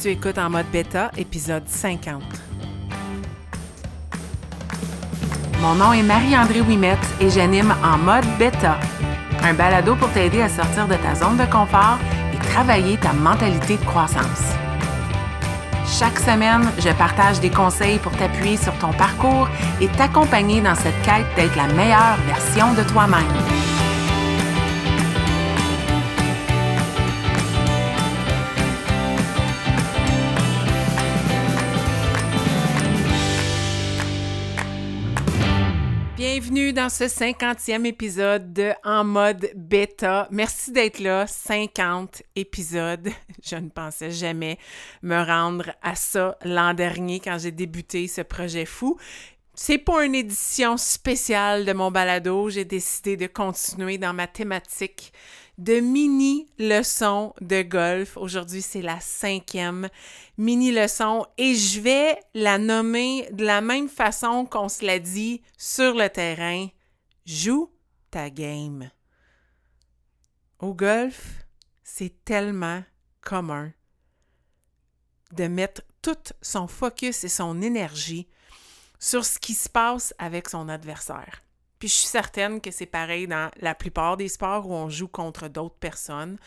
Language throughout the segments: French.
Tu écoutes en mode bêta, épisode 50. Mon nom est Marie-André Wimette et j'anime en mode bêta, un balado pour t'aider à sortir de ta zone de confort et travailler ta mentalité de croissance. Chaque semaine, je partage des conseils pour t'appuyer sur ton parcours et t'accompagner dans cette quête d'être la meilleure version de toi-même. Dans ce 50e épisode de En mode bêta. Merci d'être là. 50 épisodes. Je ne pensais jamais me rendre à ça l'an dernier quand j'ai débuté ce projet fou. C'est pas une édition spéciale de mon balado. J'ai décidé de continuer dans ma thématique de mini-leçons de golf. Aujourd'hui, c'est la cinquième mini-leçon et je vais la nommer de la même façon qu'on se l'a dit sur le terrain. Joue ta game. Au golf, c'est tellement commun de mettre tout son focus et son énergie sur ce qui se passe avec son adversaire. Puis je suis certaine que c'est pareil dans la plupart des sports où on joue contre d'autres personnes,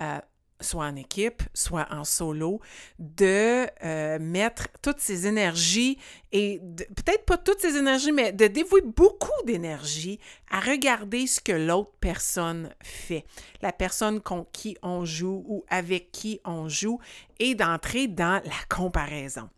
euh, soit en équipe, soit en solo, de euh, mettre toutes ces énergies et peut-être pas toutes ces énergies, mais de dévouer beaucoup d'énergie à regarder ce que l'autre personne fait, la personne contre qui on joue ou avec qui on joue, et d'entrer dans la comparaison.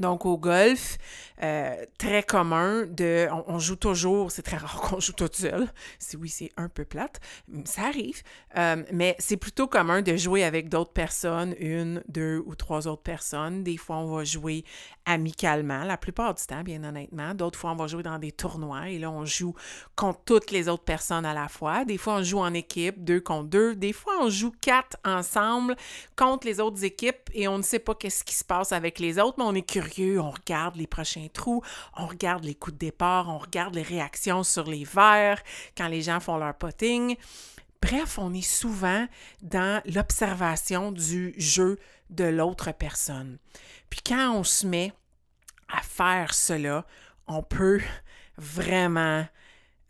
Donc, au golf, euh, très commun de. On, joue toujours, c'est très rare qu'on joue toute seule. Si oui, c'est un peu plate, ça arrive. Euh, mais c'est plutôt commun de jouer avec d'autres personnes, une, deux ou trois autres personnes. Des fois, on va jouer amicalement, la plupart du temps, bien honnêtement. D'autres fois, on va jouer dans des tournois et là, on joue contre toutes les autres personnes à la fois. Des fois, on joue en équipe, deux contre deux. Des fois, on joue quatre ensemble contre les autres équipes et on ne sait pas qu'est-ce qui se passe avec les autres, mais on est curieux, on regarde les prochains trous, on regarde les coups de départ, on regarde les réactions sur les verres quand les gens font leur potting. Bref, on est souvent dans l'observation du jeu de l'autre personne. Puis quand on se met à faire cela, on peut vraiment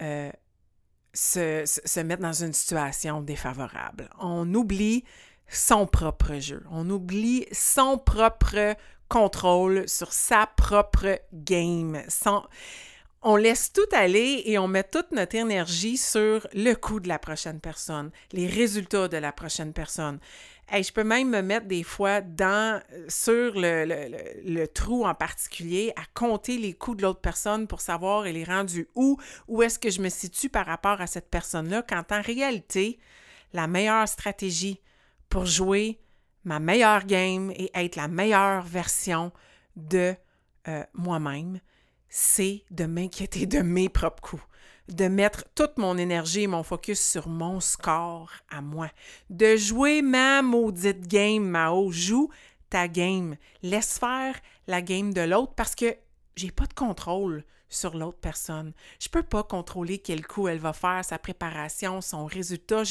euh, se, se, mettre dans une situation défavorable. On oublie son propre jeu, on oublie son propre contrôle sur sa propre game. On laisse tout aller et on met toute notre énergie sur le coup de la prochaine personne, les résultats de la prochaine personne. et je peux même me mettre des fois dans, sur le, le, trou en particulier à compter les coups de l'autre personne pour savoir elle est rendue où, où est-ce que je me situe par rapport à cette personne-là, quand en réalité, la meilleure stratégie pour jouer ma meilleure game et être la meilleure version de euh, moi-même, c'est de m'inquiéter de mes propres coups, de mettre toute mon énergie et mon focus sur mon score à moi, de jouer ma maudite game, Mao. Joue ta game. Laisse faire la game de l'autre parce que j'ai pas de contrôle sur l'autre personne. Je peux pas contrôler quel coup elle va faire, sa préparation, son résultat.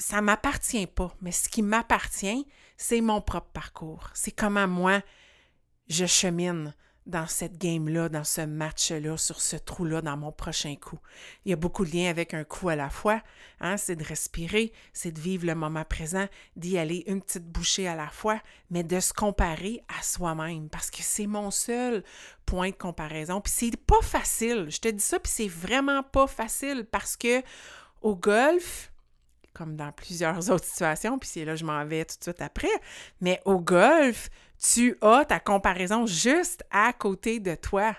Ça m'appartient pas, mais ce qui m'appartient, c'est mon propre parcours. C'est comment moi, je chemine dans cette game-là, dans ce match-là, sur ce trou-là, dans mon prochain coup. Il y a beaucoup de liens avec un coup à la fois. Hein? C'est de respirer, c'est de vivre le moment présent, d'y aller une petite bouchée à la fois, mais de se comparer à soi-même, parce que c'est mon seul point de comparaison. Puis c'est pas facile. Je te dis ça, puis c'est vraiment pas facile, parce que au golf, comme dans plusieurs autres situations, puis c'est là je m'en vais tout de suite après. Mais au golf, tu as ta comparaison juste à côté de toi.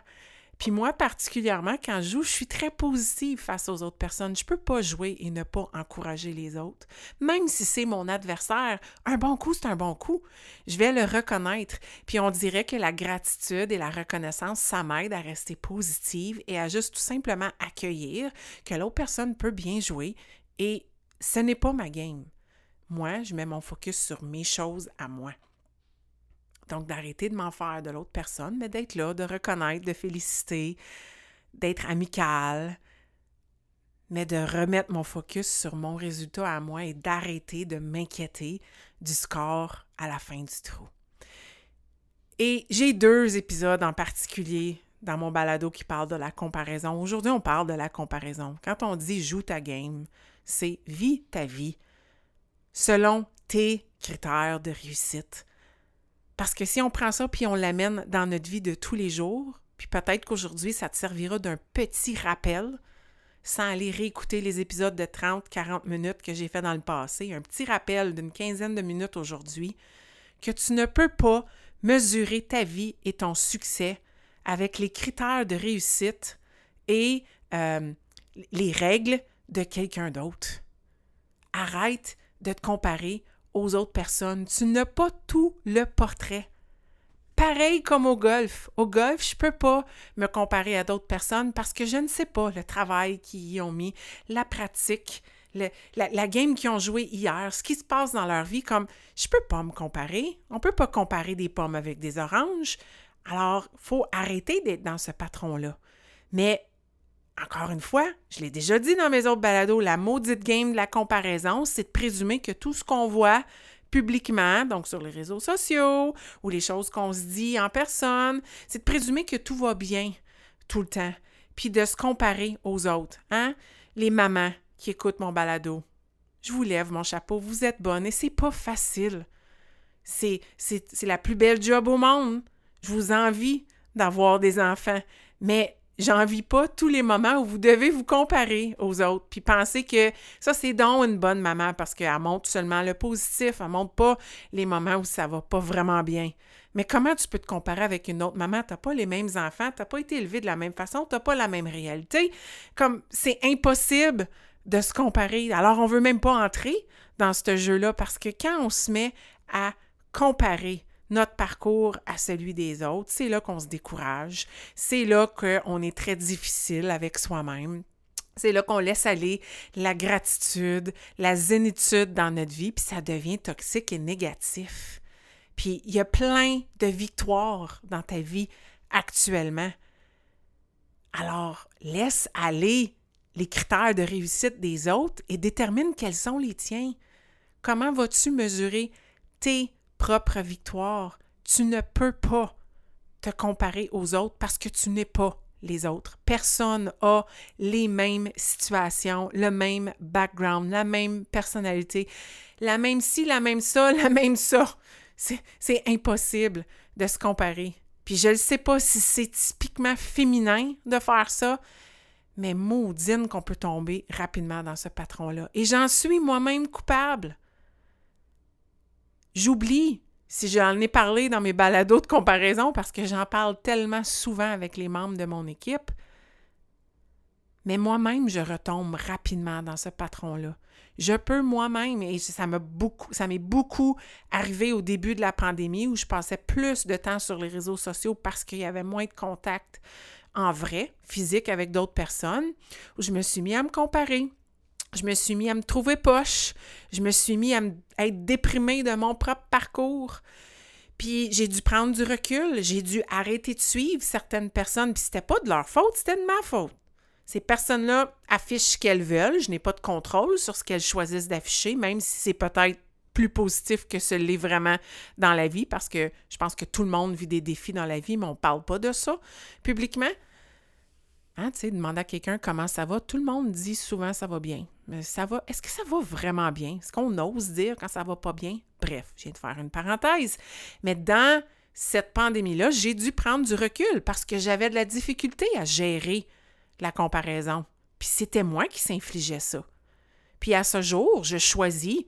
Puis moi, particulièrement, quand je joue, je suis très positive face aux autres personnes. Je peux pas jouer et ne pas encourager les autres. Même si c'est mon adversaire, un bon coup, c'est un bon coup. Je vais le reconnaître. Puis on dirait que la gratitude et la reconnaissance, ça m'aide à rester positive et à juste tout simplement accueillir que l'autre personne peut bien jouer et ce n'est pas ma game. Moi, je mets mon focus sur mes choses à moi. Donc, d'arrêter de m'en faire de l'autre personne, mais d'être là, de reconnaître, de féliciter, d'être amical, mais de remettre mon focus sur mon résultat à moi et d'arrêter de m'inquiéter du score à la fin du trou. Et j'ai deux épisodes en particulier dans mon balado qui parlent de la comparaison. Aujourd'hui, on parle de la comparaison. Quand on dit joue ta game, c'est vis ta vie selon tes critères de réussite. Parce que si on prend ça puis on l'amène dans notre vie de tous les jours, puis peut-être qu'aujourd'hui, ça te servira d'un petit rappel sans aller réécouter les épisodes de 30-40 minutes que j'ai fait dans le passé, un petit rappel d'une quinzaine de minutes aujourd'hui, que tu ne peux pas mesurer ta vie et ton succès avec les critères de réussite et euh, les règles de quelqu'un d'autre. Arrête de te comparer aux autres personnes. Tu n'as pas tout le portrait. Pareil comme au golf. Au golf, je ne peux pas me comparer à d'autres personnes parce que je ne sais pas le travail qu'ils y ont mis, la pratique, la, la, game qu'ils ont joué hier, ce qui se passe dans leur vie, comme je peux pas me comparer. On peut pas comparer des pommes avec des oranges. Alors, il faut arrêter d'être dans ce patron-là. Mais, encore une fois, je l'ai déjà dit dans mes autres balados, la maudite game de la comparaison, c'est de présumer que tout ce qu'on voit publiquement, donc sur les réseaux sociaux, ou les choses qu'on se dit en personne, c'est de présumer que tout va bien tout le temps, puis de se comparer aux autres. Hein? Les mamans, qui écoute mon balado. Je vous lève mon chapeau, vous êtes bonne et c'est pas facile. C'est la plus belle job au monde. Je vous envie d'avoir des enfants, mais j'envie pas tous les moments où vous devez vous comparer aux autres, puis penser que ça, c'est donc une bonne maman parce qu'elle montre seulement le positif, elle montre pas les moments où ça va pas vraiment bien. Mais comment tu peux te comparer avec une autre maman? T'as pas les mêmes enfants, t'as pas été élevé de la même façon, t'as pas la même réalité. Comme c'est impossible de se comparer. Alors, on veut même pas entrer dans ce jeu-là parce que quand on se met à comparer notre parcours à celui des autres, c'est là qu'on se décourage, c'est là qu'on est très difficile avec soi-même. C'est là qu'on laisse aller la gratitude, la zénitude dans notre vie, puis ça devient toxique et négatif. Puis il y a plein de victoires dans ta vie actuellement. Alors, laisse aller les critères de réussite des autres et détermine quels sont les tiens. Comment vas-tu mesurer tes propres victoires? Tu ne peux pas te comparer aux autres parce que tu n'es pas les autres. Personne a les mêmes situations, le même background, la même personnalité, la même ci, la même ça, la même ça. C'est impossible de se comparer. Puis je ne sais pas si c'est typiquement féminin de faire ça, mais maudine qu'on peut tomber rapidement dans ce patron-là. Et j'en suis moi-même coupable. J'oublie si j'en ai parlé dans mes balados de comparaison parce que j'en parle tellement souvent avec les membres de mon équipe. Mais moi-même, je retombe rapidement dans ce patron-là. Je peux moi-même, et ça m'est beaucoup arrivé au début de la pandémie où je passais plus de temps sur les réseaux sociaux parce qu'il y avait moins de contacts en vrai, physique avec d'autres personnes, où je me suis mis à me comparer. Je me suis mis à me trouver poche. Je me suis mis à, être déprimée de mon propre parcours. Puis j'ai dû prendre du recul. J'ai dû arrêter de suivre certaines personnes. Puis c'était pas de leur faute, c'était de ma faute. Ces personnes-là affichent ce qu'elles veulent. Je n'ai pas de contrôle sur ce qu'elles choisissent d'afficher, même si c'est peut-être plus positif que ce l'est vraiment dans la vie, parce que je pense que tout le monde vit des défis dans la vie, mais on ne parle pas de ça publiquement. Hein, tu sais, demander à quelqu'un comment ça va, tout le monde dit souvent ça va bien. Est-ce que ça va vraiment bien? Est-ce qu'on ose dire quand ça va pas bien? Bref, je viens de faire une parenthèse. Mais dans cette pandémie-là, j'ai dû prendre du recul parce que j'avais de la difficulté à gérer la comparaison. Puis c'était moi qui s'infligeais ça. Puis à ce jour, je choisis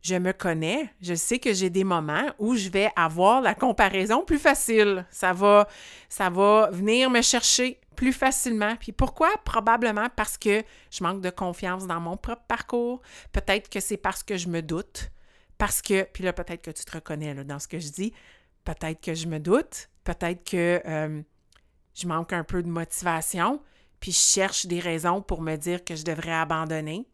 je me connais, je sais que j'ai des moments où je vais avoir la comparaison plus facile. Ça va, venir me chercher plus facilement. Puis pourquoi? Probablement parce que je manque de confiance dans mon propre parcours. Peut-être que c'est parce que je me doute. Parce que, puis là, peut-être que tu te reconnais dans ce que je dis. Peut-être que je me doute. Peut-être que euh, je manque un peu de motivation. Puis je cherche des raisons pour me dire que je devrais abandonner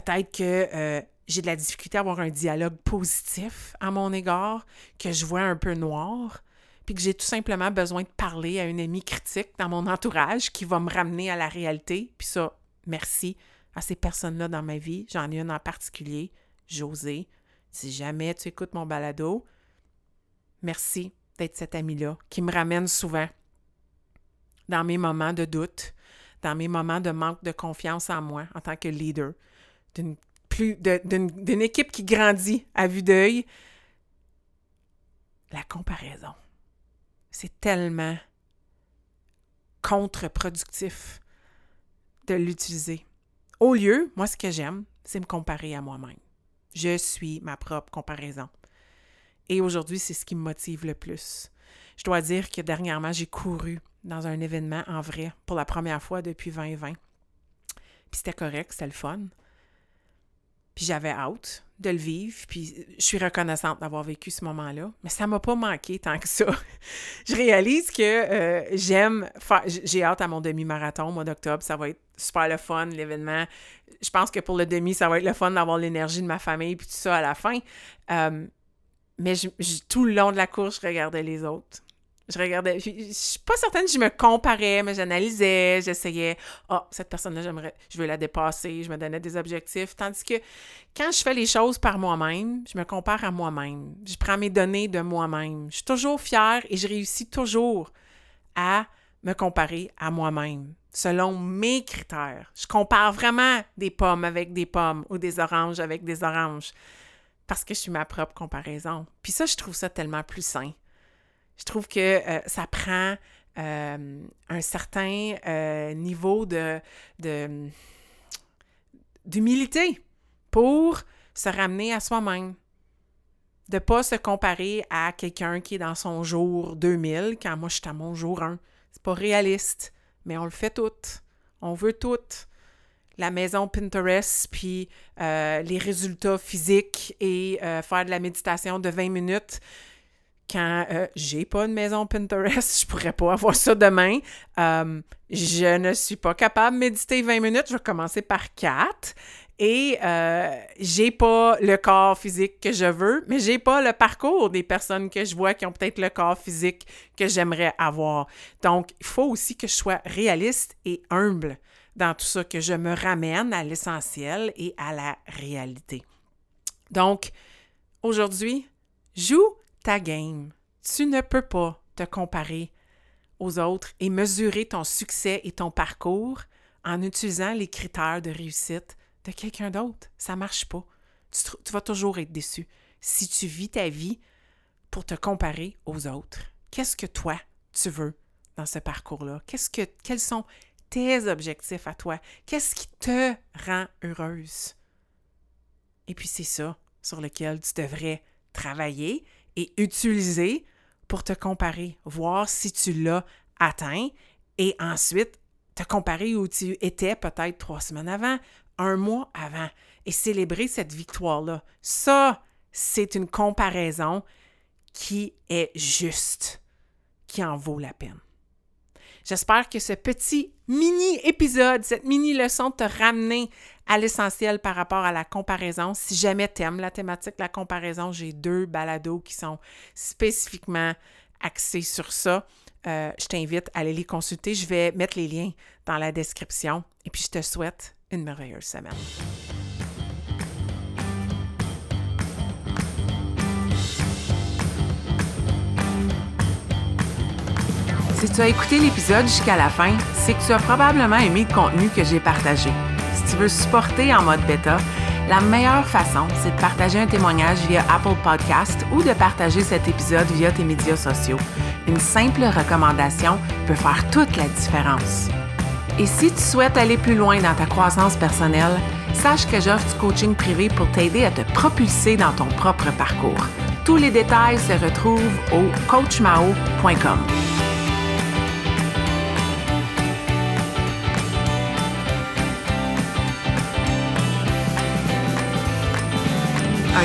peut-être que euh, j'ai de la difficulté à avoir un dialogue positif à mon égard, que je vois un peu noir, puis que j'ai tout simplement besoin de parler à une amie critique dans mon entourage qui va me ramener à la réalité. Puis ça, merci à ces personnes-là dans ma vie. J'en ai une en particulier, José. Si jamais tu écoutes mon balado, Merci d'être cet ami-là qui me ramène souvent dans mes moments de doute, dans mes moments de manque de confiance en moi en tant que leader d'une équipe qui grandit à vue d'œil. La comparaison. C'est tellement contre-productif de l'utiliser. Au lieu, moi, ce que j'aime, c'est me comparer à moi-même. Je suis ma propre comparaison. Et aujourd'hui, c'est ce qui me motive le plus. Je dois dire que dernièrement, j'ai couru dans un événement en vrai pour la première fois depuis 2020. Puis c'était correct, c'était le fun. Puis j'avais hâte de le vivre, puis je suis reconnaissante d'avoir vécu ce moment-là. Mais ça m'a pas manqué tant que ça. je réalise que euh, j'aime faire... J'ai hâte à mon demi-marathon au mois d'octobre. Ça va être super le fun, l'événement. Je pense que pour le demi, ça va être le fun d'avoir l'énergie de ma famille, puis tout ça à la fin. Euh, mais tout le long de la course, je regardais les autres. Je regardais, je, je suis pas certaine je me comparais, mais j'analysais, j'essayais. Ah, oh, cette personne-là, j'aimerais, je veux la dépasser, je me donnais des objectifs. Tandis que quand je fais les choses par moi-même, je me compare à moi-même. Je prends mes données de moi-même. Je suis toujours fière et je réussis toujours à me comparer à moi-même selon mes critères. Je compare vraiment des pommes avec des pommes ou des oranges avec des oranges parce que je suis ma propre comparaison. Puis ça, je trouve ça tellement plus sain. Je trouve que euh, ça prend euh, un certain euh, niveau d'humilité pour se ramener à soi-même. De ne pas se comparer à quelqu'un qui est dans son jour 2000 quand moi je suis à mon jour 1. C'est pas réaliste, mais on le fait tout. On veut tout. La maison Pinterest, puis les résultats physiques et faire de la méditation de 20 minutes quand euh, j'ai pas de maison Pinterest, je pourrais pas avoir ça demain. Euh, je ne suis pas capable de méditer 20 minutes. Je vais commencer par 4. Et euh, j'ai pas le corps physique que je veux, mais j'ai pas le parcours des personnes que je vois qui ont peut-être le corps physique que j'aimerais avoir. Donc, il faut aussi que je sois réaliste et humble dans tout ça, que je me ramène à l'essentiel et à la réalité. Donc, aujourd'hui, joue ta game. Tu ne peux pas te comparer aux autres et mesurer ton succès et ton parcours en utilisant les critères de réussite de quelqu'un d'autre. Ça ne marche pas. Tu, vas toujours être déçu si tu vis ta vie pour te comparer aux autres. Qu'est-ce que toi, tu veux dans ce parcours-là? Qu'est-ce que, quels sont tes objectifs à toi? Qu'est-ce qui te rend heureuse? Et puis c'est ça sur lequel tu devrais travailler et utiliser pour te comparer, voir si tu l'as atteint et ensuite te comparer où tu étais peut-être trois semaines avant, un mois avant et célébrer cette victoire-là. Ça, c'est une comparaison qui est juste, qui en vaut la peine. J'espère que ce petit mini-épisode, cette mini-leçon te ramener à l'essentiel par rapport à la comparaison. Si jamais aimes la thématique de la comparaison, j'ai deux balados qui sont spécifiquement axés sur ça. Euh, je t'invite à aller les consulter. Je vais mettre les liens dans la description. Et puis, je te souhaite une merveilleuse semaine. Si tu as écouté l'épisode jusqu'à la fin, c'est que tu as probablement aimé le contenu que j'ai partagé. Si tu veux supporter en mode bêta, la meilleure façon, c'est de partager un témoignage via Apple Podcast ou de partager cet épisode via tes médias sociaux. Une simple recommandation peut faire toute la différence. Et si tu souhaites aller plus loin dans ta croissance personnelle, sache que j'offre du coaching privé pour t'aider à te propulser dans ton propre parcours. Tous les détails se retrouvent au coachmao.com.